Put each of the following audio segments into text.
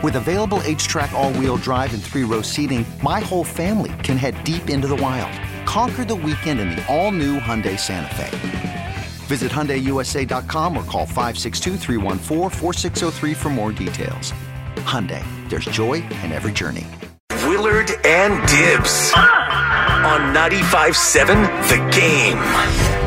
With available HTRAC all-wheel drive and three-row seating, my whole family can head deep into the wild. Conquer the weekend in the all-new Hyundai Santa Fe. Visit HyundaiUSA.com or call 562 for more details. Hyundai, there's joy in every journey. Willard and Dibs on 95.7 The Game.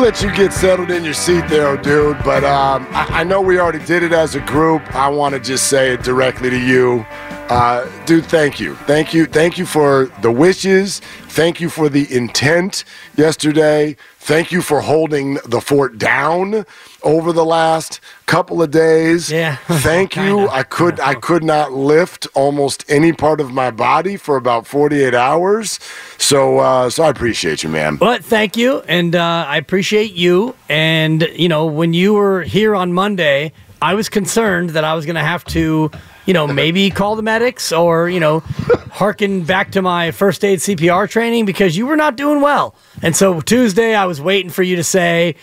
Let you get settled in your seat there, dude. But um, I, I know we already did it as a group. I want to just say it directly to you. Uh, dude, thank you. Thank you. Thank you for the wishes. Thank you for the intent yesterday. Thank you for holding the fort down over the last couple of days. Yeah. Thank you. I could I could not lift almost any part of my body for about 48 hours. So uh, so I appreciate you, man. Well, thank you, and uh, I appreciate you. And you know, when you were here on Monday, I was concerned that I was going to have to, you know, maybe call the medics or you know, harken back to my first aid CPR training because you were not doing well. And so Tuesday, I was waiting for you to say,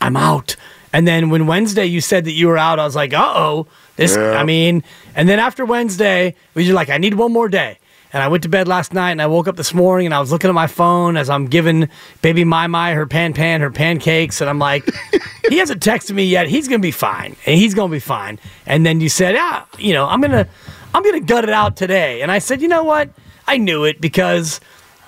"I'm out." And then when Wednesday you said that you were out, I was like, "Uh oh." This, Yeah. I mean, and then after Wednesday, we were like, "I need one more day." And I went to bed last night and I woke up this morning and I was looking at my phone as I'm giving baby Mai Mai her pan pan, her pancakes. And I'm like, he hasn't texted me yet. He's going to be fine. And he's going to be fine. And then you said, ah, you know, I'm going to, I'm going to gut it out today. And I said, you know what? I knew it because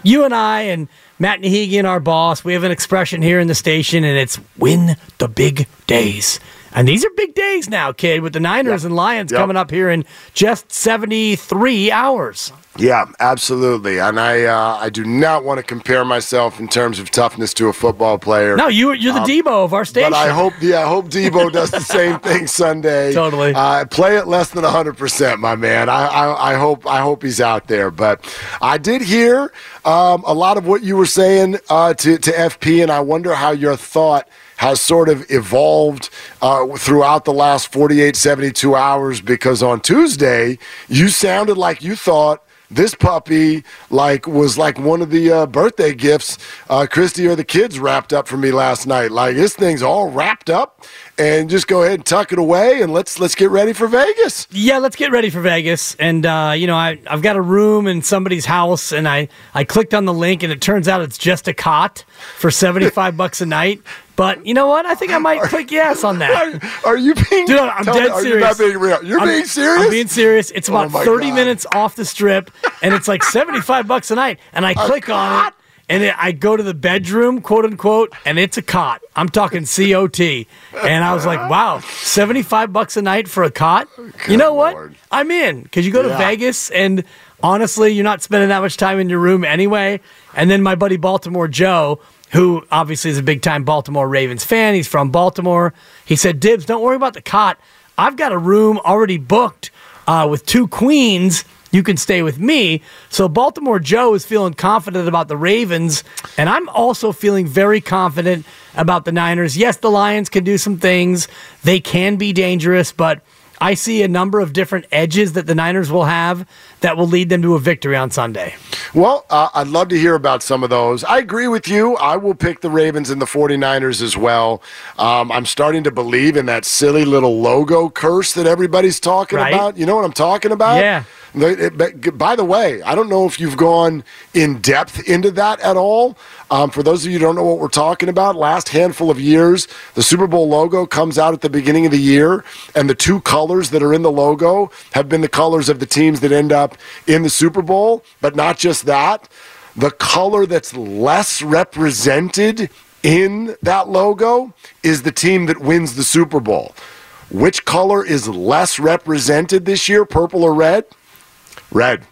you and I and Matt Nahigian, our boss, we have an expression here in the station and it's win the big days. And these are big days now, kid, with the Niners and Lions Yep. coming up here in just 73 hours. Yeah, absolutely. And I uh, I do not want to compare myself in terms of toughness to a football player. No, you, you're the Um, Deebo of our station. But I hope, yeah, I hope Deebo does the same thing Sunday. Totally. Uh, play it less than hundred percent, my man. I, I, I hope, I hope he's out there. But I did hear um, a lot of what you were saying uh, to to FP, and I wonder how your thought has sort of evolved uh, throughout the last 48, 72 hours. Because on Tuesday, you sounded like you thought this puppy like was like one of the uh, birthday gifts uh, Christy or the kids wrapped up for me last night. Like this thing's all wrapped up, and just go ahead and tuck it away, and let's let's get ready for Vegas. Yeah, let's get ready for Vegas. And uh, you know, I I've got a room in somebody's house, and I I clicked on the link, and it turns out it's just a cot for seventy five bucks a night. But you know what? I think I might click yes on that. Are, are you being? Dude, I'm me, dead are serious. you not being real? You're I'm- being serious. I'm being serious. It's Oh about my 30 God. minutes off the strip, and it's like 75 bucks a night. And I click on it, and it, I go to the bedroom, quote unquote, and it's a cot. I'm talking COT. And I was like, wow, 75 bucks a night for a cot? you know what? Lord. I'm in because you go to Yeah. Vegas, and honestly, you're not spending that much time in your room anyway. And then my buddy Baltimore Joe, who obviously is a big time Baltimore Ravens fan, he's from Baltimore. He said, Dibs, don't worry about the cot. I've got a room already booked uh, with two queens. You can stay with me. So Baltimore Joe is feeling confident about the Ravens, and I'm also feeling very confident about the Niners. Yes, the Lions can do some things. They can be dangerous, but I see a number of different edges that the Niners will have that will lead them to a victory on Sunday. Well, uh, I'd love to hear about some of those. I agree with you. I will pick the Ravens and the 49ers as well. Um, I'm starting to believe in that silly little logo curse that everybody's talking Right. about. You know what I'm talking about? Yeah. By the way, I don't know if you've gone in depth into that at all. Um, for those of you who don't know what we're talking about, last handful of years, the Super Bowl logo comes out at the beginning of the year, and the two colors that are in the logo have been the colors of the teams that end up in the Super Bowl. But not just that, the color that's less represented in that logo is the team that wins the Super Bowl. which color is less represented this year, purple or red? Red.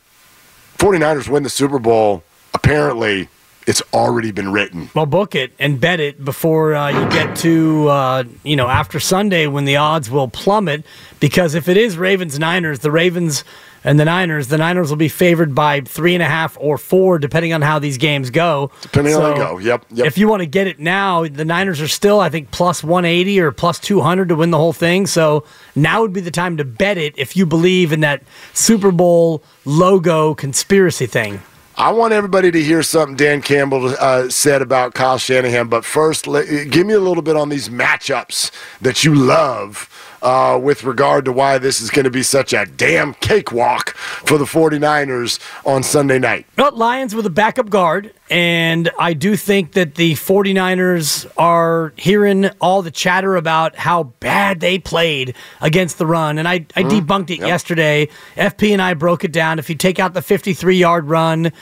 49ers win the Super Bowl. Apparently, it's already been written. Well, book it and bet it before uh, you get to, uh, you know, after Sunday when the odds will plummet. Because if it is Ravens Niners, the Ravens and the Niners, the Niners will be favored by three and a half or four, depending on how these games go. Depending so on how they go. Yep, yep. If you want to get it now, the Niners are still, I think, plus 180 or plus 200 to win the whole thing. So now would be the time to bet it if you believe in that Super Bowl logo conspiracy thing. I want everybody to hear something Dan Campbell uh, said about Kyle Shanahan, but first, let, give me a little bit on these matchups that you love uh, with regard to why this is going to be such a damn cakewalk for the 49ers on Sunday night. Well, Lions with a backup guard, and I do think that the 49ers are hearing all the chatter about how bad they played against the run. And I, I mm, debunked it yep. yesterday. FP and I broke it down. If you take out the 53 yard run,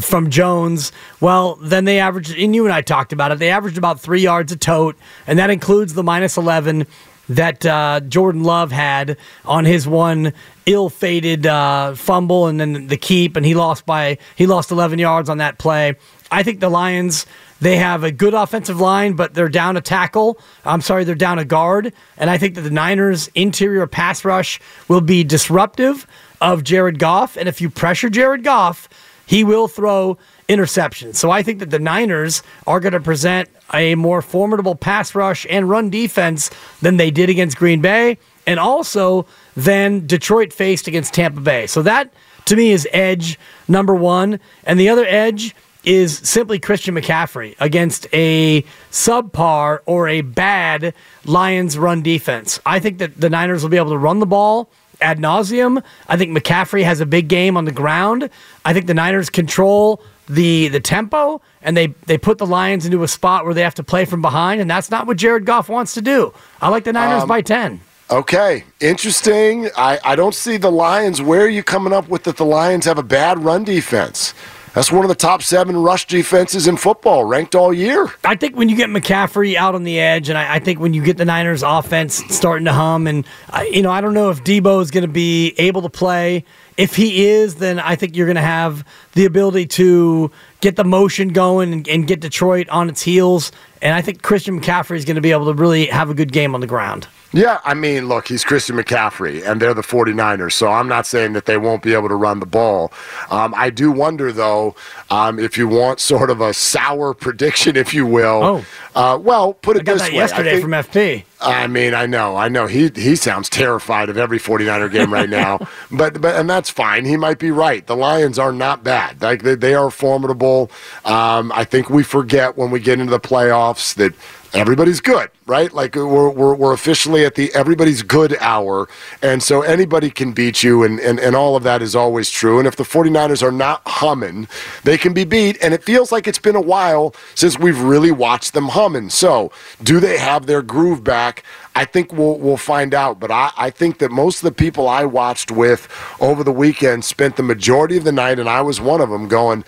from Jones, well, then they averaged, and you and I talked about it, they averaged about three yards a tote, and that includes the minus 11 that uh, Jordan Love had on his one ill-fated uh, fumble and then the keep, and he lost by he lost 11 yards on that play. I think the Lions they have a good offensive line, but they're down a tackle. I'm sorry, they're down a guard, and I think that the Niners' interior pass rush will be disruptive of Jared Goff, and if you pressure Jared Goff, he will throw interceptions. So I think that the Niners are going to present a more formidable pass rush and run defense than they did against Green Bay and also than Detroit faced against Tampa Bay. So that to me is edge number 1 and the other edge is simply Christian McCaffrey against a subpar or a bad Lions run defense. I think that the Niners will be able to run the ball ad nauseum. I think McCaffrey has a big game on the ground. I think the Niners control the the tempo and they they put the Lions into a spot where they have to play from behind and that's not what Jared Goff wants to do. I like the Niners um, by 10. Okay, interesting. I, I don't see the Lions. Where are you coming up with that the Lions have a bad run defense? That's one of the top seven rush defenses in football, ranked all year. I think when you get McCaffrey out on the edge, and I, I think when you get the Niners' offense starting to hum, and uh, you know, I don't know if Deebo is going to be able to play. If he is, then I think you're going to have the ability to get the motion going and, and get Detroit on its heels. And I think Christian McCaffrey is going to be able to really have a good game on the ground. Yeah, I mean, look, he's Christian McCaffrey, and they're the 49ers, so I'm not saying that they won't be able to run the ball. Um, I do wonder, though, um, if you want sort of a sour prediction, if you will. Oh. Uh, well, put it I got this that way. yesterday think, from FP. I mean, I know, I know. He he sounds terrified of every 49er game right now, but but and that's fine. He might be right. The Lions are not bad. Like they, they are formidable. Um, I think we forget when we get into the playoffs that everybody's good, right? Like we're, we're, we're, officially at the everybody's good hour. And so anybody can beat you, and, and, and all of that is always true. And if the 49ers are not humming, they can be beat. And it feels like it's been a while since we've really watched them humming. So do they have their groove back? I think we'll we'll find out. But I, I think that most of the people I watched with over the weekend spent the majority of the night, and I was one of them, going,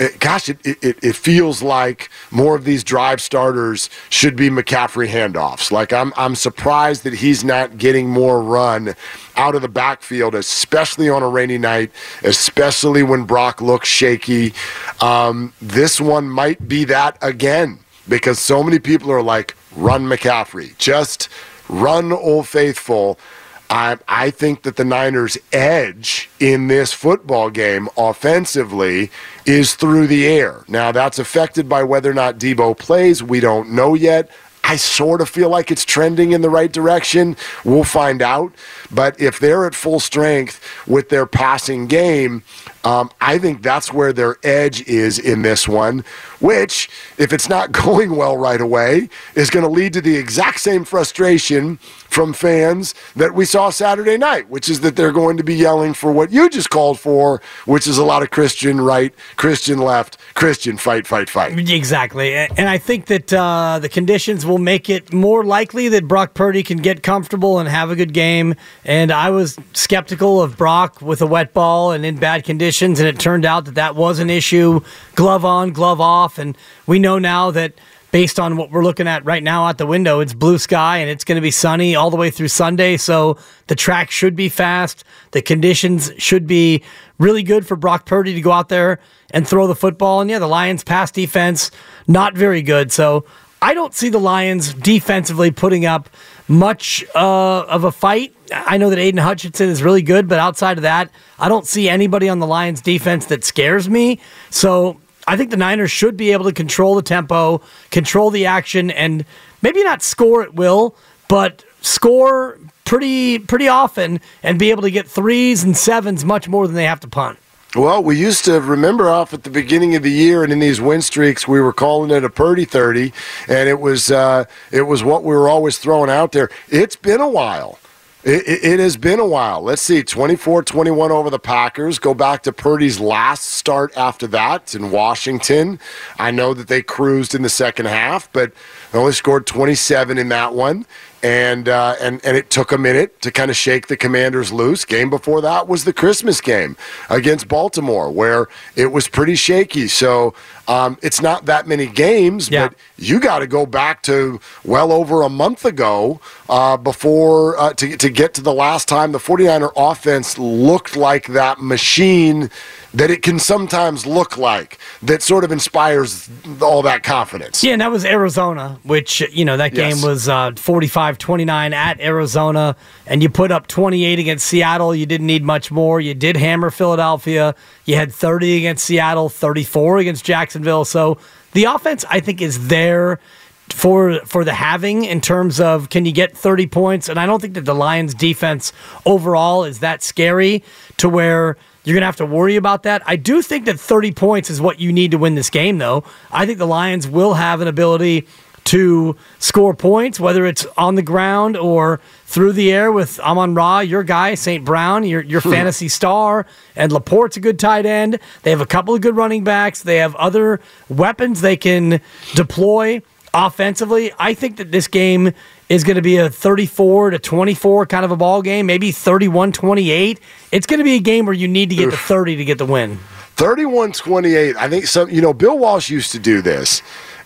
it, gosh, it, it, it feels like more of these drive starters should be McCaffrey handoffs. Like I'm I'm surprised that he's not getting more run out of the backfield, especially on a rainy night, especially when Brock looks shaky. Um, this one might be that again because so many people are like, run McCaffrey, just run Old Faithful. I, I think that the Niners' edge in this football game offensively is through the air. Now, that's affected by whether or not Deebo plays. We don't know yet. I sort of feel like it's trending in the right direction. We'll find out. But if they're at full strength with their passing game, um, I think that's where their edge is in this one, which, if it's not going well right away, is going to lead to the exact same frustration from fans that we saw Saturday night, which is that they're going to be yelling for what you just called for, which is a lot of Christian right, Christian left, Christian fight, fight, fight. Exactly. And I think that uh, the conditions will make it more likely that Brock Purdy can get comfortable and have a good game. And I was skeptical of Brock with a wet ball and in bad conditions, and it turned out that that was an issue glove on, glove off. And we know now that based on what we're looking at right now out the window, it's blue sky and it's going to be sunny all the way through Sunday. So the track should be fast. The conditions should be really good for Brock Purdy to go out there and throw the football. And yeah, the Lions' pass defense, not very good. So I don't see the Lions defensively putting up much uh, of a fight. I know that Aidan Hutchinson is really good, but outside of that, I don't see anybody on the Lions defense that scares me. So I think the Niners should be able to control the tempo, control the action, and maybe not score at will, but score pretty pretty often and be able to get threes and sevens much more than they have to punt. Well, we used to remember off at the beginning of the year, and in these win streaks, we were calling it a Purdy thirty, and it was uh, it was what we were always throwing out there. It's been a while. It, it, it, has been a while. Let's see, 24 21 over the Packers. Go back to Purdy's last start after that in Washington. I know that they cruised in the second half, but they only scored 27 in that one and uh, and and it took a minute to kind of shake the Commanders loose. Game before that was the Christmas game against Baltimore, where it was pretty shaky. So um, it's not that many games, yeah. but you got to go back to well over a month ago uh, before uh, to to get to the last time the 49er offense looked like that machine that it can sometimes look like that sort of inspires all that confidence. Yeah, and that was Arizona, which, you know, that game yes. was uh, 45 29 at Arizona, and you put up 28 against Seattle. You didn't need much more. You did hammer Philadelphia. You had 30 against Seattle, 34 against Jacksonville. So the offense, I think, is there for for the having in terms of can you get 30 points and I don't think that the Lions defense overall is that scary to where you're going to have to worry about that. I do think that 30 points is what you need to win this game, though. I think the Lions will have an ability to score points, whether it's on the ground or through the air with Amon Ra, your guy, St. Brown, your, your hmm. fantasy star, and LaPorta's a good tight end. They have a couple of good running backs. They have other weapons they can deploy offensively. I think that this game is going to be a 34 to 24 kind of a ball game, maybe 31 28. It's going to be a game where you need to get to 30 to get the win. 31 28. I think some, you know, Bill Walsh used to do this,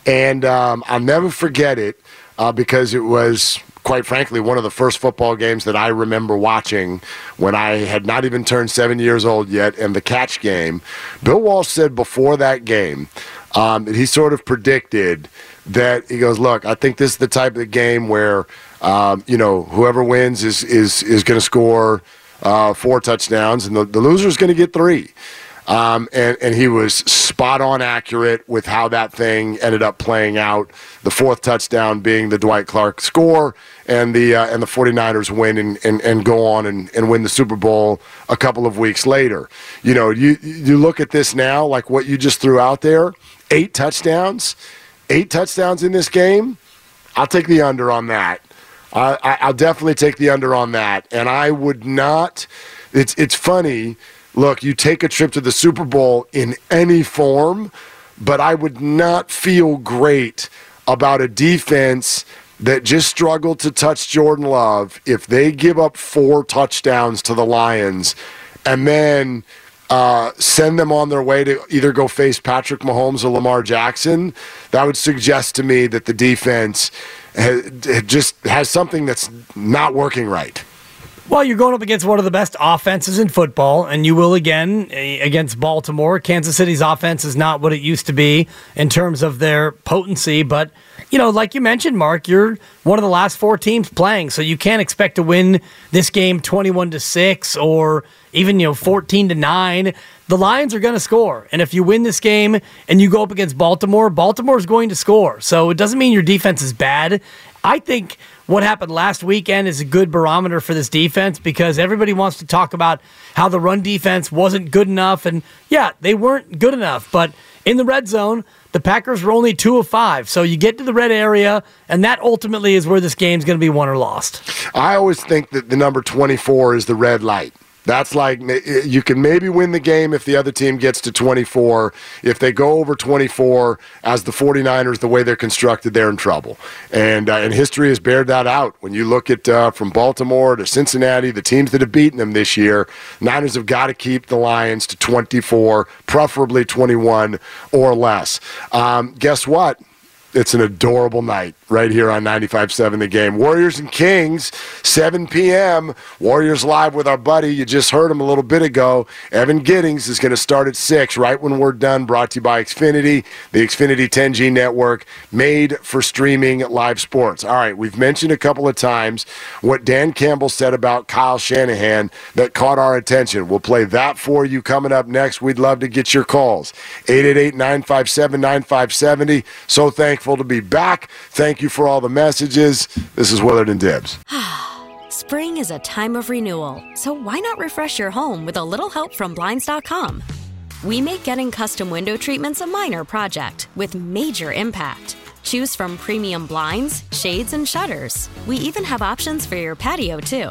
and um, I'll never forget it uh, because it was quite frankly, one of the first football games that I remember watching when I had not even turned seven years old yet, and the catch game. Bill Walsh said before that game um, that he sort of predicted that he goes, look, I think this is the type of game where um, you know whoever wins is is is going to score uh, four touchdowns, and the, the loser is going to get three. Um, and, and he was spot on accurate with how that thing ended up playing out. The fourth touchdown being the Dwight Clark score, and the uh, and the 49ers win and, and, and go on and, and win the Super Bowl a couple of weeks later. You know, you you look at this now, like what you just threw out there, eight touchdowns eight touchdowns in this game, I'll take the under on that. I, will definitely take the under on that. And I would not. It's it's funny. Look, you take a trip to the Super Bowl in any form, but I would not feel great about a defense that just struggled to touch Jordan Love if they give up four touchdowns to the Lions and then uh, send them on their way to either go face Patrick Mahomes or Lamar Jackson, that would suggest to me that the defense just has something that's not working right. Well, you're going up against one of the best offenses in football, and you will again eh, against Baltimore. Kansas City's offense is not what it used to be in terms of their potency, but you know, like you mentioned, Mark, you're one of the last four teams playing, so you can't expect to win this game 21 to 6 or even, you know, 14 to 9. The Lions are going to score. And if you win this game and you go up against Baltimore, Baltimore is going to score. So it doesn't mean your defense is bad. I think what happened last weekend is a good barometer for this defense because everybody wants to talk about how the run defense wasn't good enough. And yeah, they weren't good enough. But in the red zone, the Packers were only two of five. So you get to the red area, and that ultimately is where this game's going to be won or lost. I always think that the number 24 is the red light. That's like you can maybe win the game if the other team gets to 24. If they go over 24 as the 49ers, the way they're constructed, they're in trouble. And uh, and history has bared that out. When you look at uh, from Baltimore to Cincinnati, the teams that have beaten them this year, Niners have got to keep the Lions to 24, preferably 21 or less. Um, guess what? It's an adorable night right here on 95.7 The Game. Warriors and Kings, 7 p.m. Warriors live with our buddy. You just heard him a little bit ago. Evan Giddings is going to start at 6 right when we're done. Brought to you by Xfinity, the Xfinity 10G network, made for streaming live sports. All right, we've mentioned a couple of times what Dan Campbell said about Kyle Shanahan that caught our attention. We'll play that for you coming up next. We'd love to get your calls. 888 957 9570. So thankful to be back. Thank you for all the messages. This is Willard Dibs. Spring is a time of renewal, so why not refresh your home with a little help from Blinds.com? We make getting custom window treatments a minor project with major impact. Choose from premium blinds, shades, and shutters. We even have options for your patio, too.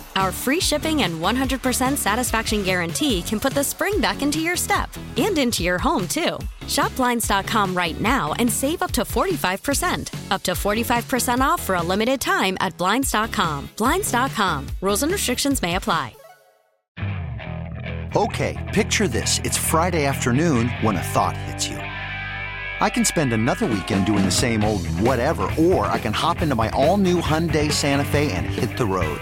Our free shipping and 100% satisfaction guarantee can put the spring back into your step and into your home, too. Shop Blinds.com right now and save up to 45%. Up to 45% off for a limited time at Blinds.com. Blinds.com. Rules and restrictions may apply. Okay, picture this. It's Friday afternoon when a thought hits you. I can spend another weekend doing the same old whatever, or I can hop into my all new Hyundai Santa Fe and hit the road.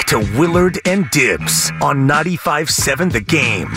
to Willard and Dibs on 95.7 The Game.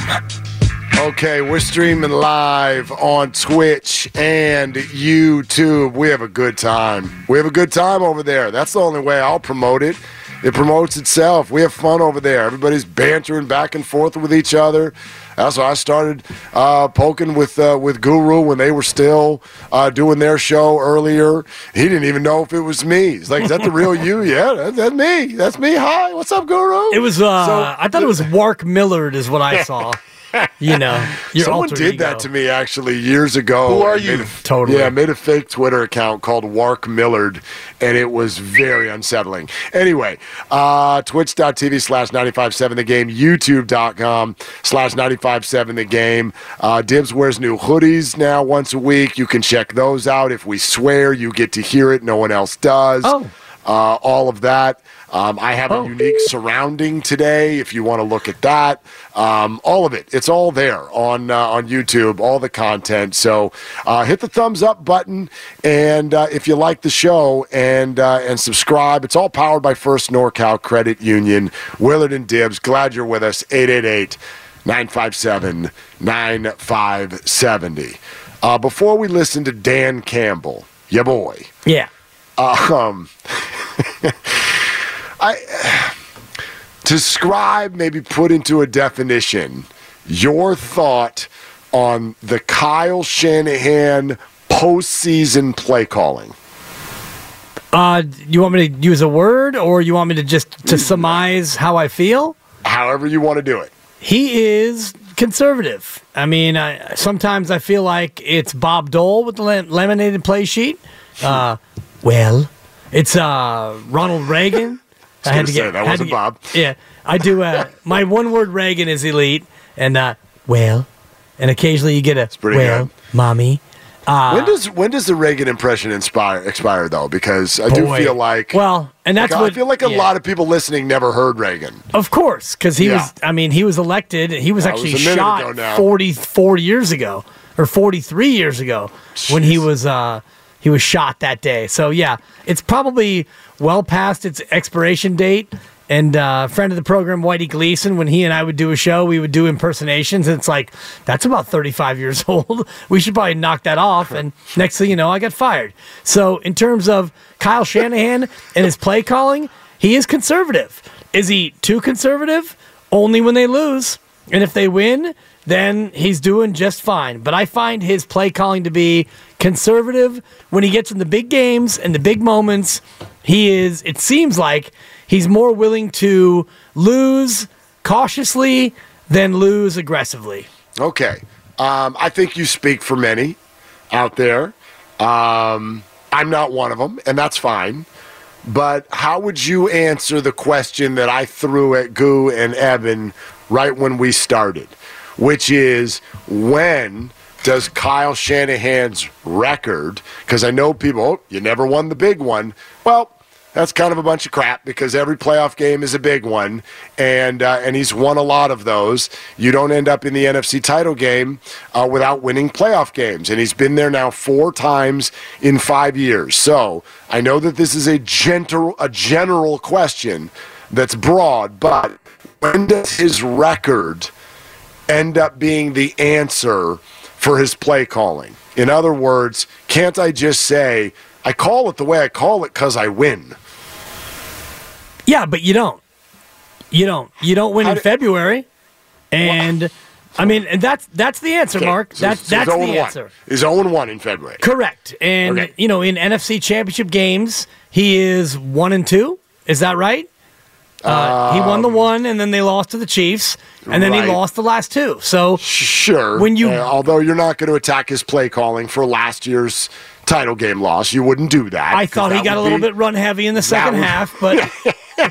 Okay, we're streaming live on Twitch and YouTube. We have a good time. We have a good time over there. That's the only way I'll promote it. It promotes itself. We have fun over there. Everybody's bantering back and forth with each other. That's why I started uh, poking with uh, with Guru when they were still uh, doing their show earlier. He didn't even know if it was me. He's like, "Is that the real you?" Yeah, that, that's me. That's me. Hi, what's up, Guru? It was. Uh, So- I thought it was Wark Millard, is what I saw. you know, your Someone alter did ego. that to me actually years ago. Who are you? a- Totally. Yeah, I made a fake Twitter account called Wark Millard, and it was very unsettling. Anyway, uh, twitch.tv slash 957 the game, youtube.com slash 957 the game. Uh, Dibs wears new hoodies now once a week. You can check those out. If we swear, you get to hear it. No one else does. Oh. Uh, all of that. Um, I have a unique surrounding today. If you want to look at that, um, all of it, it's all there on uh, on YouTube. All the content. So uh, hit the thumbs up button, and uh, if you like the show, and uh, and subscribe. It's all powered by First NorCal Credit Union. Willard and Dibs. Glad you're with us. 888 957 9570. Uh, Before we listen to Dan Campbell, ya boy. Yeah. Um, I describe, maybe put into a definition, your thought on the Kyle Shanahan postseason play calling. Uh, you want me to use a word, or you want me to just to surmise how I feel? However you want to do it. He is conservative. I mean, I, sometimes I feel like it's Bob Dole with the laminated play sheet. Uh, well, it's uh, Ronald Reagan. I gonna say, that had wasn't get- Bob. Yeah, I do. Uh, my one word Reagan is elite, and uh, well, and occasionally you get a well, good. mommy. Uh, when does when does the Reagan impression inspire expire though? Because I do feel like Well, and that's like, what I feel like a yeah. lot of people listening never heard Reagan. Of course, because he Yeah. was. I mean, he was elected. He was That actually minute shot 44 years ago or 43 years ago when he was uh, he was shot that day. So yeah, it's probably well past its expiration date. And uh, friend of the program, Whitey Gleason, when he and I would do a show, we would do impersonations. And it's like that's about 35 years old. We should probably knock that off. And next thing you know, I got fired. So in terms of Kyle Shanahan and his play calling, he is conservative. Is he too conservative? Only when they lose. And if they win, then he's doing just fine. But I find his play calling to be conservative when he gets in the big games and the big moments. He is, it seems like, he's more willing to lose cautiously than lose aggressively. Okay. Um, I think you speak for many out there. Um, I'm not one of them, and that's fine. But how would you answer the question that I threw at Goo and Evan right when we started? Which is when does Kyle Shanahan's record, because I know people, oh, you never won the big one. Well, that's kind of a bunch of crap because every playoff game is a big one, and uh, and he's won a lot of those. You don't end up in the NFC title game uh, without winning playoff games, and he's been there now four times in five years. So I know that this is a gentle a general question that's broad, but when does his record end up being the answer for his play calling? In other words, can't I just say I call it the way I call it because I win? Yeah, but you don't. You don't. You don't win How in do- February. And I mean, and that's that's the answer, Okay, Mark. so- that's so that's the 1. answer. He's 0 1 in February. Correct. And Okay. you know, in NFC Championship games, he is one and two. Is that right? Uh, he won the one, and then they lost to the Chiefs, and then he Um, lost the last two. So Sure. When you- uh, although you're not going to attack his play calling for last year's title game loss, you wouldn't do that. I thought he got a little be- bit run heavy in the second would- half, but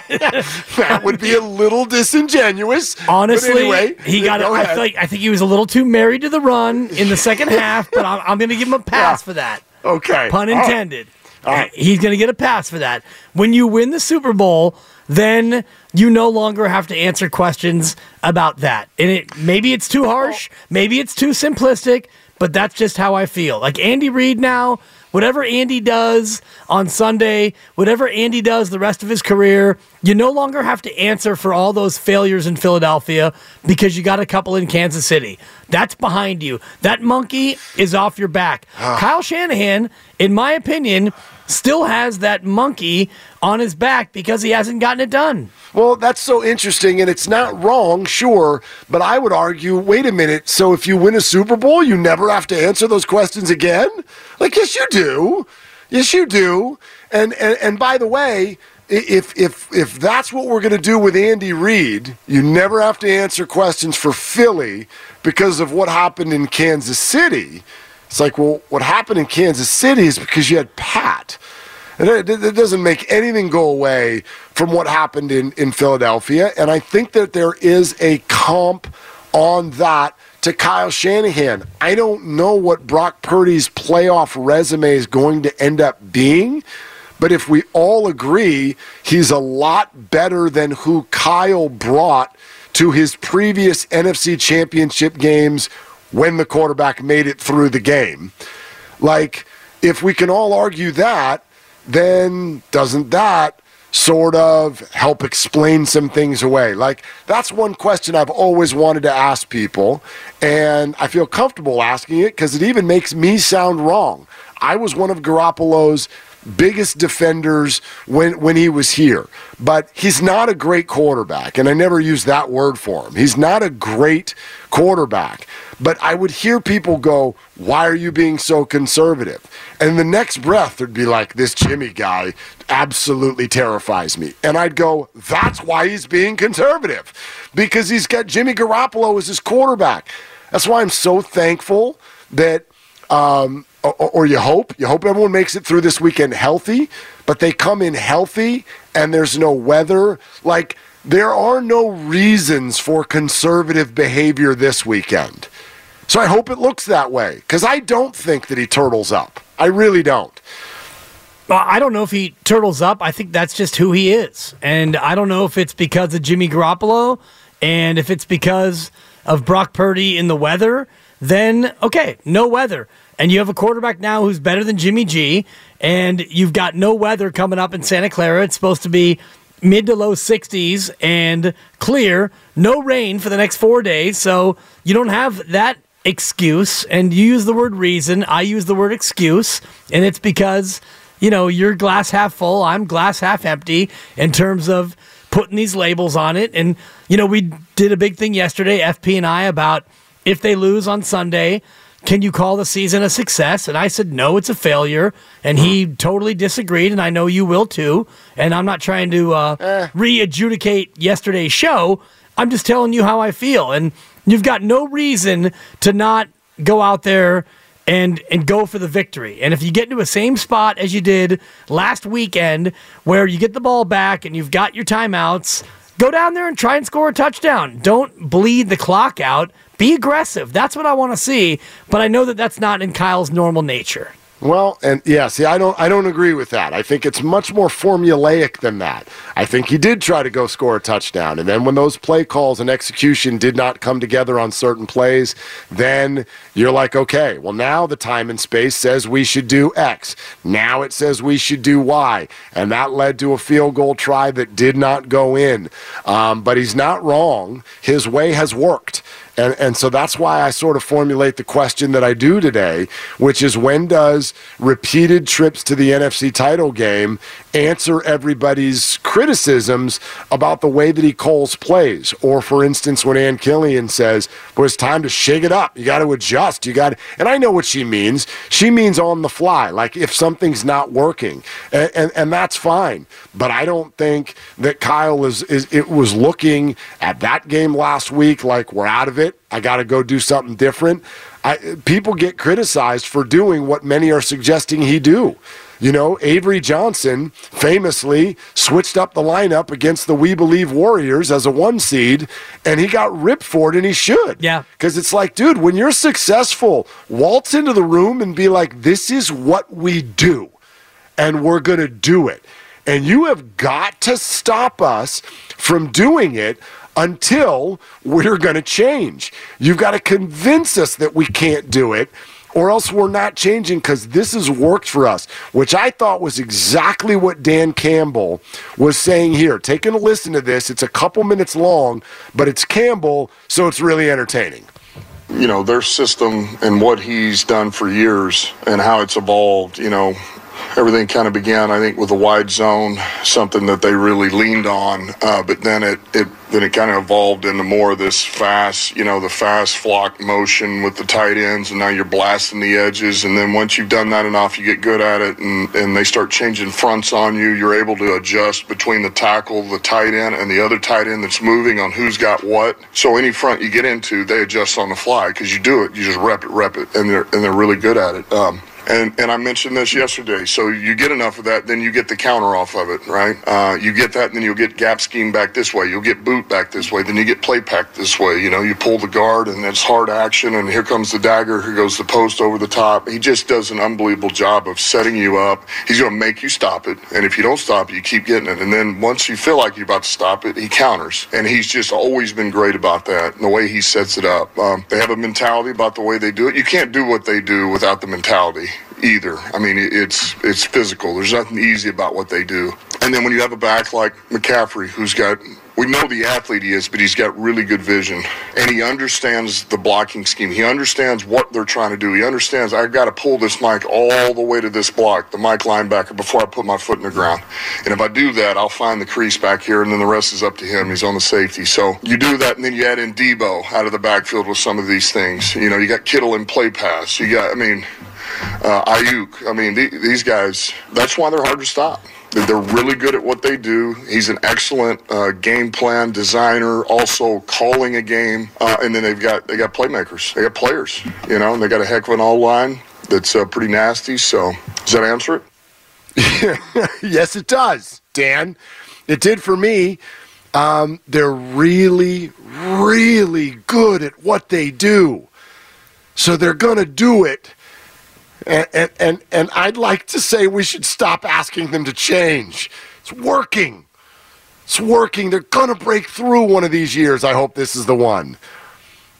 that would be a little disingenuous. Honestly, anyway, he got. Go I, like, I think he was a little too married to the run in the second half, but I'm, I'm going to give him a pass Yeah. for that. okay. Pun All right. intended. All right. He's going to get a pass for that. When you win the Super Bowl, then you no longer have to answer questions about that. And it maybe it's too harsh, maybe it's too simplistic, but that's just how I feel. Like Andy Reid now, whatever Andy does on Sunday, whatever Andy does the rest of his career, you no longer have to answer for all those failures in Philadelphia because you got a couple in Kansas City. That's behind you. That monkey is off your back. Ah. Kyle Shanahan, in my opinion, still has that monkey on his back because he hasn't gotten it done. Well, that's so interesting, and it's not wrong, sure, but I would argue wait a minute. So if you win a Super Bowl, you never have to answer those questions again? Like, yes, you do. Yes, you do. And, and, and by the way, if, if, if that's what we're going to do with Andy Reid, you never have to answer questions for Philly because of what happened in Kansas City. It's like, well, what happened in Kansas City is because you had Pat. And it, doesn't make anything go away from what happened in, in Philadelphia. And I think that there is a comp on that to Kyle Shanahan. I don't know what Brock Purdy's playoff resume is going to end up being. But if we all agree he's a lot better than who Kyle brought to his previous NFC championship games when the quarterback made it through the game, like, if we can all argue that, then doesn't that sort of help explain some things away? Like, that's one question I've always wanted to ask people, and I feel comfortable asking it because it even makes me sound wrong. I was one of Garoppolo's biggest defenders when when he was here. But he's not a great quarterback, and I never use that word for him. He's not a great quarterback. But I would hear people go, "Why are you being so conservative?" And the next breath would be like, "This Jimmy guy absolutely terrifies me." And I'd go, "That's why he's being conservative. Because he's got Jimmy Garoppolo as his quarterback." That's why I'm so thankful that um, or, or you hope you hope everyone makes it through this weekend healthy but they come in healthy and there's no weather like there are no reasons for conservative behavior this weekend So I hope it looks that way because I don't think that he turtles up. I really don't. Well, I don't know if he turtles up. I think that's just who he is. And I don't know if it's because of Jimmy Garoppolo and if it's because of Brock Purdy in the weather. Then, okay, no weather. And you have a quarterback now who's better than Jimmy G. And you've got no weather coming up in Santa Clara. It's supposed to be mid to low 60s and clear, no rain for the next four days. So you don't have that excuse. And you use the word reason. I use the word excuse. And it's because you know, you're glass half full, I'm glass half empty in terms of putting these labels on it. And, you know, we did a big thing yesterday, FP and I, about if they lose on Sunday, can you call the season a success? And I said, no, it's a failure. And he totally disagreed, and I know you will too. And I'm not trying to uh, eh. re adjudicate yesterday's show. I'm just telling you how I feel. And you've got no reason to not go out there and and go for the victory. And if you get into the same spot as you did last weekend where you get the ball back and you've got your timeouts, go down there and try and score a touchdown. Don't bleed the clock out. Be aggressive. That's what I want to see, but I know that that's not in Kyle's normal nature. Well, and yeah, see, I don't, I don't agree with that. I think it's much more formulaic than that. I think he did try to go score a touchdown, and then when those play calls and execution did not come together on certain plays, then you're like, okay, well now the time and space says we should do X. Now it says we should do Y, and that led to a field goal try that did not go in. Um, but he's not wrong. His way has worked. And, and so that's why I sort of formulate the question that I do today, which is when does repeated trips to the NFC title game answer everybody's criticisms about the way that he calls plays? Or, for instance, when Ann Killion says, well, it's time to shake it up. You got to adjust. You got and I know what she means. She means on the fly, like if something's not working. And, and, and that's fine. But I don't think that Kyle is, is, it was looking at that game last week like we're out of it. I got to go do something different. I, people get criticized for doing what many are suggesting he do. You know, Avery Johnson famously switched up the lineup against the We Believe Warriors as a one seed, and he got ripped for it, and he should. Yeah. Because it's like, dude, when you're successful, waltz into the room and be like, this is what we do, and we're going to do it. And you have got to stop us from doing it until we're going to change. You've got to convince us that we can't do it or else we're not changing because this has worked for us, which I thought was exactly what Dan Campbell was saying here. Taking a listen to this, it's a couple minutes long, but it's Campbell, so it's really entertaining. You know, their system and what he's done for years and how it's evolved, you know, everything kind of began, I think, with a wide zone, something that they really leaned on. Uh, but then it, it then it kind of evolved into more of this fast, you know, the fast flock motion with the tight ends, and now you're blasting the edges. And then once you've done that enough, you get good at it, and, and they start changing fronts on you. You're able to adjust between the tackle, the tight end, and the other tight end that's moving on who's got what. So any front you get into, they adjust on the fly because you do it. You just rep it, rep it, and they're and they're really good at it. Um, and and I mentioned this yesterday. So you get enough of that, then you get the counter off of it, right? Uh, you get that, and then you'll get gap scheme back this way. You'll get boot back this way. Then you get play pass this way. You know, you pull the guard, and it's hard action, and here comes the dagger. Here goes the post over the top. He just does an unbelievable job of setting you up. He's going to make you stop it, and if you don't stop it, you keep getting it. And then once you feel like you're about to stop it, he counters, and he's just always been great about that. And the way he sets it up, um, they have a mentality about the way they do it. You can't do what they do without the mentality either. I mean, it's it's physical. There's nothing easy about what they do. And then when you have a back like McCaffrey, who's got we know the athlete he is, but he's got really good vision and he understands the blocking scheme. He understands what they're trying to do. He understands I've got to pull this mic all the way to this block, the mic linebacker, before I put my foot in the ground. And if I do that, I'll find the crease back here, and then the rest is up to him. He's on the safety. So you do that, and then you add in Deebo out of the backfield with some of these things. You know, you got Kittle in play pass. You got, I mean, uh, Aiyuk. I mean, these guys. That's why they're hard to stop. They're really good at what they do. He's an excellent uh, game plan designer, also calling a game, uh, and then they've got they got playmakers. They got players, you know, and they got a heck of an O-line that's uh, pretty nasty. So, does that answer it? yes, it does, Dan. It did for me. Um, they're really, really good at what they do. So they're going to do it. And, and, and, and I'd like to say we should stop asking them to change. It's working. It's working. They're going to break through one of these years. I hope this is the one.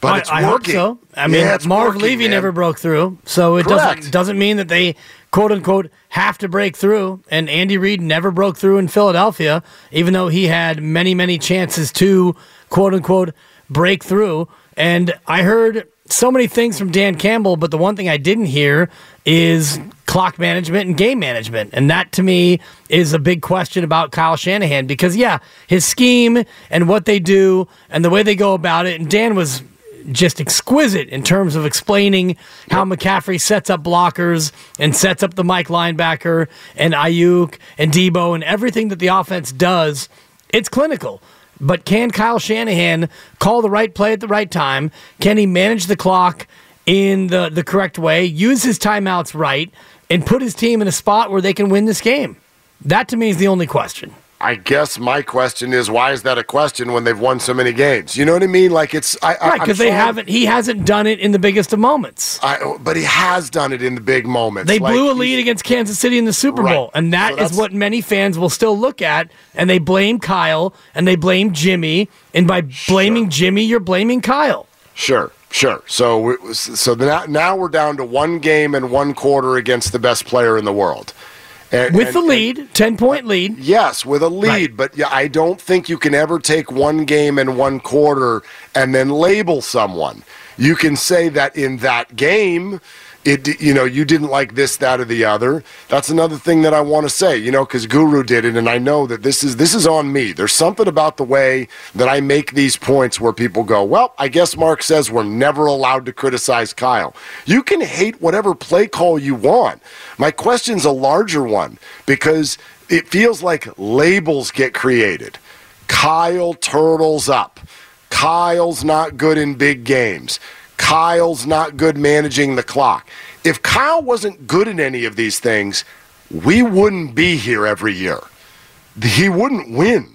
But I, it's I hope working. so. I mean, Yeah, Marv working, Levy man. never broke through, so it Correct. doesn't doesn't mean that they quote unquote have to break through. And Andy Reid never broke through in Philadelphia, even though he had many many chances to quote unquote break through. And I heard so many things from Dan Campbell, but the one thing I didn't hear is clock management and game management. And that to me is a big question about Kyle Shanahan because, yeah, his scheme and what they do and the way they go about it. And Dan was just exquisite in terms of explaining how McCaffrey sets up blockers and sets up the Mike linebacker and Aiyuk and Deebo and everything that the offense does. It's clinical. But can Kyle Shanahan call the right play at the right time? Can he manage the clock in the, the correct way, use his timeouts right, and put his team in a spot where they can win this game? That to me is the only question. I guess my question is why is that a question when they've won so many games? You know what I mean? Like it's I, I- Right, because they haven't. He hasn't done it in the biggest of moments. I, but he has done it in the big moments. They Like, blew a lead against Kansas City in the Super Right. Bowl, and that So is what many fans will still look at, and they blame Kyle and they blame Jimmy, and by blaming Jimmy, you're blaming Kyle. Sure, sure. So we, so now, now we're down to one game and one quarter against the best player in the world. And, With and- the lead, ten point uh, lead. Yes, with a lead, but yeah, I don't think you can ever take one game and one quarter and then label someone. You can say that in that game, it you know you didn't like this, that, or the other. That's another thing that I want to say, you know, because Guru did it, and I know that this is this is on me. There's something about the way that I make these points where people go, well, I guess Mark says we're never allowed to criticize Kyle. You can hate whatever play call you want. My question's a larger one because it feels like labels get created. Kyle turtles up. Kyle's not good in big games. Kyle's not good managing the clock. If Kyle wasn't good in any of these things, we wouldn't be here every year. He wouldn't win.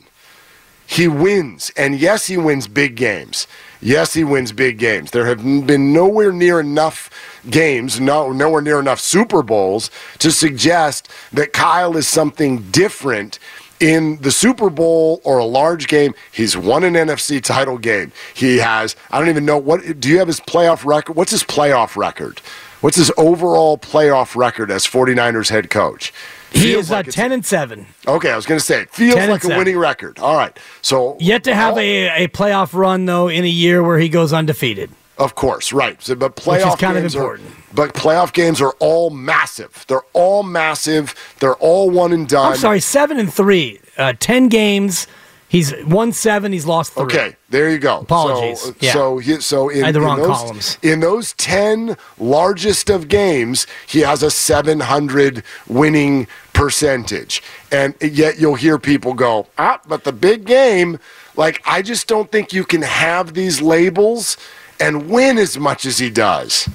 He wins. And yes, he wins big games. Yes, he wins big games. There have been nowhere near enough games, no, nowhere near enough Super Bowls to suggest that Kyle is something different in the Super Bowl or a large game. He's won an NFC title game. He has, I don't even know what, do you have his playoff record? What's his playoff record? What's his overall playoff record as 49ers head coach? He Feels is uh, like it's- ten and seven. Okay, I was going to say, it feels like a seven. winning record. All right. So, Yet to have a, a playoff run though in a year where he goes undefeated. Of course, right. So, but playoff is kind of games important. Are, but playoff games are all massive. They're all massive. They're all one and done. I'm sorry, seven and three. Uh, ten games. He's won seven. He's lost three. Okay, there you go. Apologies. So, Yeah. so, he, so in, I had the in wrong those, columns. In those ten largest of games, he has a 700 winning percentage, and yet you'll hear people go, "Ah, but the big game." Like, I just don't think you can have these labels and win as much as he does.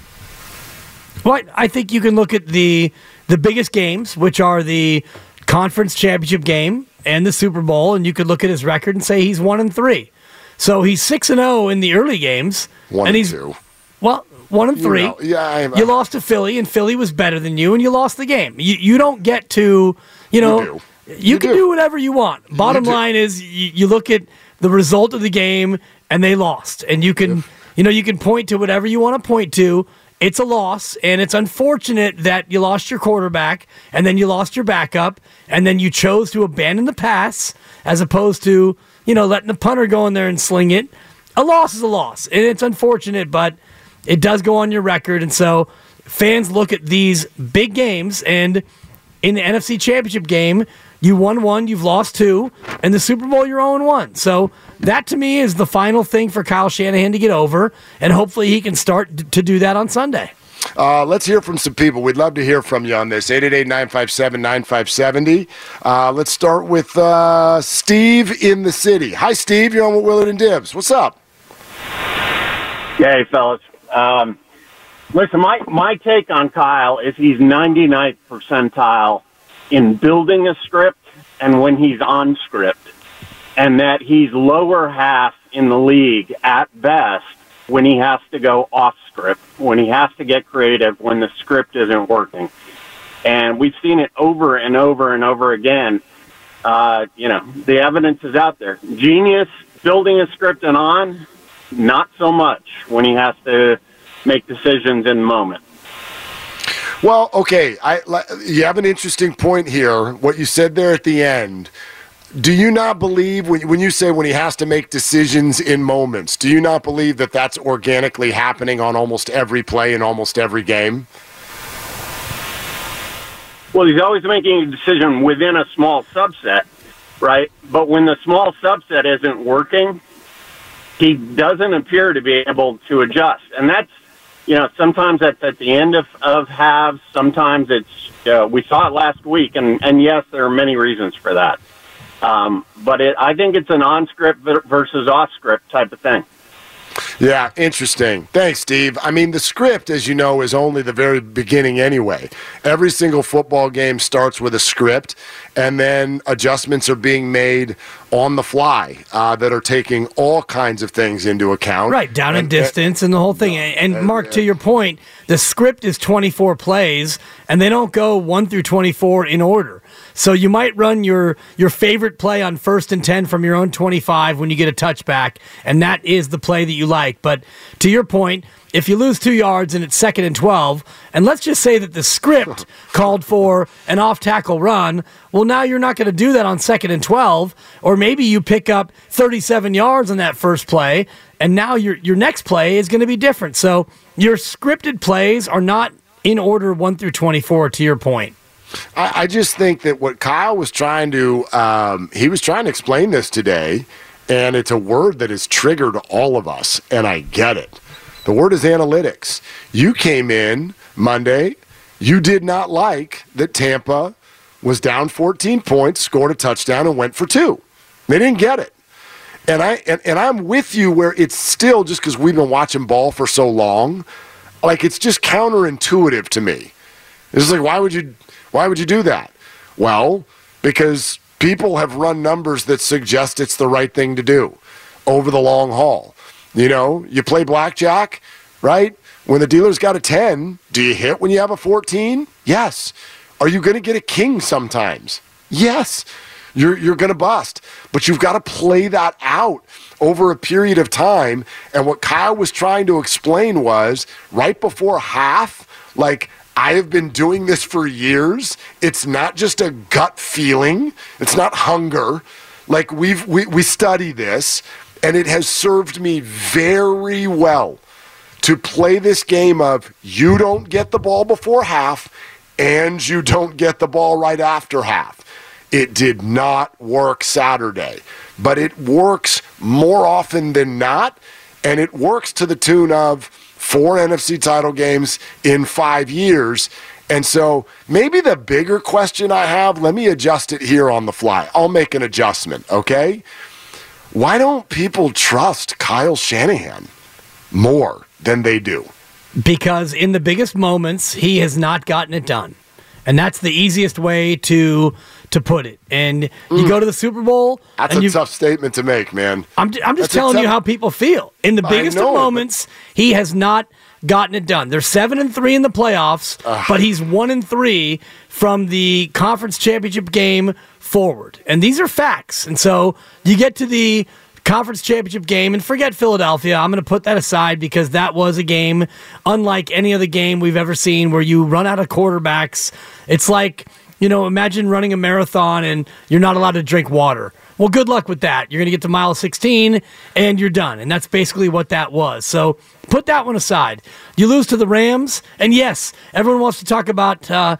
Well, I think you can look at the the biggest games, which are the conference championship game and the Super Bowl, and you could look at his record and say he's one and three. So he's six and zero in the early games, One and and he's two. well one and You three. know, yeah, I- you lost to Philly, and Philly was better than you, and you lost the game. You you don't get to you know do. you, You can do. do. whatever you want. Bottom line is you, you look at the result of the game, and they lost, and you can you know you can point to whatever you want to point to. It's a loss, and it's unfortunate that you lost your quarterback, and then you lost your backup, and then you chose to abandon the pass as opposed to you know letting the punter go in there and sling it. A loss is a loss, and it's unfortunate, but it does go on your record, and so fans look at these big games, and in the NFC Championship game, you won one, you've lost two, and the Super Bowl you're 0 1. So that to me is the final thing for Kyle Shanahan to get over, and hopefully he can start d- to do that on Sunday. Uh, let's hear from some people. We'd love to hear from you on this. 888-957-9570. Uh, let's start with uh, Steve in the city. Hi, Steve. You're on with Willard and Dibs. What's up? Hey, fellas. Um, listen, my, my take on Kyle is he's 99th percentile in building a script and when he's on script, and that he's lower half in the league at best when he has to go off script, when he has to get creative, when the script isn't working. And we've seen it over and over and over again. Uh, you know, the evidence is out there. Genius building a script and on, not so much when he has to make decisions in the moment. Well, okay, I you have an interesting point here. What you said there at the end. Do you not believe when when you say when he has to make decisions in moments? Do you not believe that that's organically happening on almost every play in almost every game? Well, he's always making a decision within a small subset, right? But when the small subset isn't working, he doesn't appear to be able to adjust. And that's, you know, sometimes that's at the end of, of halves. Sometimes it's, uh, we saw it last week. And, and yes, there are many reasons for that. Um, but it, I think it's an on script versus off script type of thing. Yeah, interesting. Thanks, Steve. I mean, the script, as you know, is only the very beginning anyway. Every single football game starts with a script, and then adjustments are being made on the fly uh, that are taking all kinds of things into account. Right, down and, in distance and, and the whole thing. And, and Mark, to your point, the script is 24 plays, and they don't go 1 through 24 in order. So you might run your your favorite play on first and 10 from your own 25 when you get a touchback, and that is the play that you like. But to your point, if you lose two yards and it's second and 12, and let's just say that the script called for an off tackle run, well, now you're not going to do that on second and 12, or maybe you pick up 37 yards on that first play, and now your, your next play is going to be different. So your scripted plays are not in order 1 through 24, to your point. I, I just think that what Kyle was trying to, um, he was trying to explain this today, and it's a word that has triggered all of us, and I get it. The word is analytics. You came in Monday, you did not like that Tampa was down 14 points, scored a touchdown, and went for two. They didn't get it. And I and, and I'm with you where it's still just because we've been watching ball for so long, like it's just counterintuitive to me. It's like why would you why would you do that? Well, because people have run numbers that suggest it's the right thing to do over the long haul. You know, you play blackjack, right? When the dealer's got a 10, do you hit when you have a 14? Yes. Are you going to get a king sometimes? Yes. You're, you're going to bust. But you've got to play that out over a period of time. And what Kyle was trying to explain was right before half, like, I have been doing this for years. It's not just a gut feeling. It's not hunger. Like we've we, we study this, and it has served me very well to play this game of you don't get the ball before half and you don't get the ball right after half. It did not work Saturday, but it works more often than not, and it works to the tune of four NFC title games in five years. And so maybe the bigger question I have, let me adjust it here on the fly. I'll make an adjustment, okay? Why don't people trust Kyle Shanahan more than they do? Because in the biggest moments, he has not gotten it done. And that's the easiest way to to put it. And you mm. go to the Super Bowl. That's a tough statement to make, man. I'm, I'm just telling you how people feel. In the biggest know, of moments, he has not gotten it done. They're seven and three in the playoffs, Ugh. but he's one and three from the conference championship game forward. And these are facts. And so you get to the conference championship game and forget Philadelphia. I'm going to put that aside because that was a game unlike any other game we've ever seen where you run out of quarterbacks. It's like, you know, imagine running a marathon and you're not allowed to drink water. Well, good luck with that. You're going to get to mile 16 and you're done. And that's basically what that was. So put that one aside. You lose to the Rams. And yes, everyone wants to talk about, uh,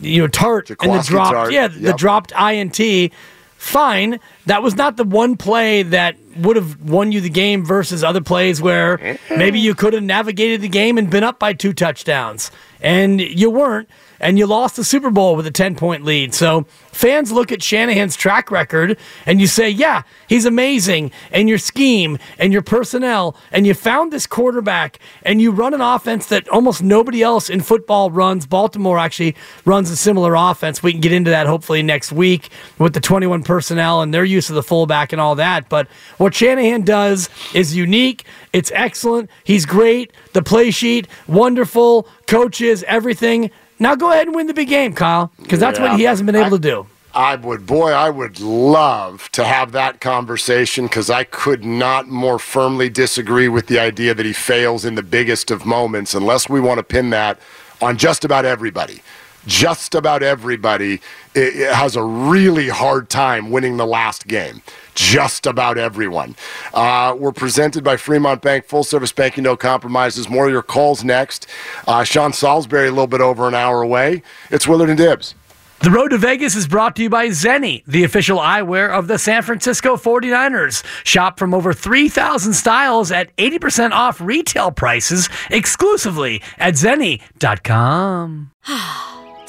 you know, Tartt and the dropped, Tartt. yeah, yep. the dropped INT fine. That was not the one play that would have won you the game versus other plays where maybe you could have navigated the game and been up by two touchdowns. And you weren't. And you lost the Super Bowl with a 10 point lead. So fans look at Shanahan's track record and you say, yeah, he's amazing, and your scheme and your personnel, and you found this quarterback, and you run an offense that almost nobody else in football runs. Baltimore actually runs a similar offense. We can get into that hopefully next week with the 21 personnel and their use of the fullback and all that. But what Shanahan does is unique. It's excellent. He's great. The play sheet, wonderful. Coaches, everything. Now go ahead and win the big game, Kyle, because that's Yeah. what he hasn't been able I- to do. I would, boy, I would love to have that conversation because I could not more firmly disagree with the idea that he fails in the biggest of moments, unless we want to pin that on just about everybody. Just about everybody i- i- has a really hard time winning the last game. Just about everyone. Uh, we're presented by Fremont Bank, full service banking, no compromises. More of your calls next. Uh, Sean Salisbury, a little bit over an hour away. It's Willard and Dibs. The Road to Vegas is brought to you by Zenni, the official eyewear of the San Francisco 49ers. Shop from over 3,000 styles at 80% off retail prices exclusively at zenni.com.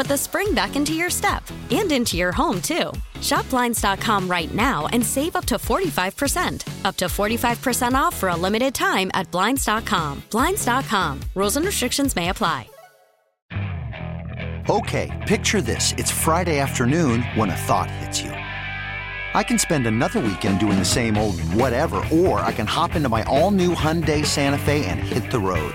put the spring back into your step and into your home, too. Shop Blinds.com right now and save up to 45%. Up to 45% off for a limited time at Blinds.com. Blinds.com. Rules and restrictions may apply. Okay, picture this. It's Friday afternoon when a thought hits you. I can spend another weekend doing the same old whatever, or I can hop into my all new Hyundai Santa Fe and hit the road.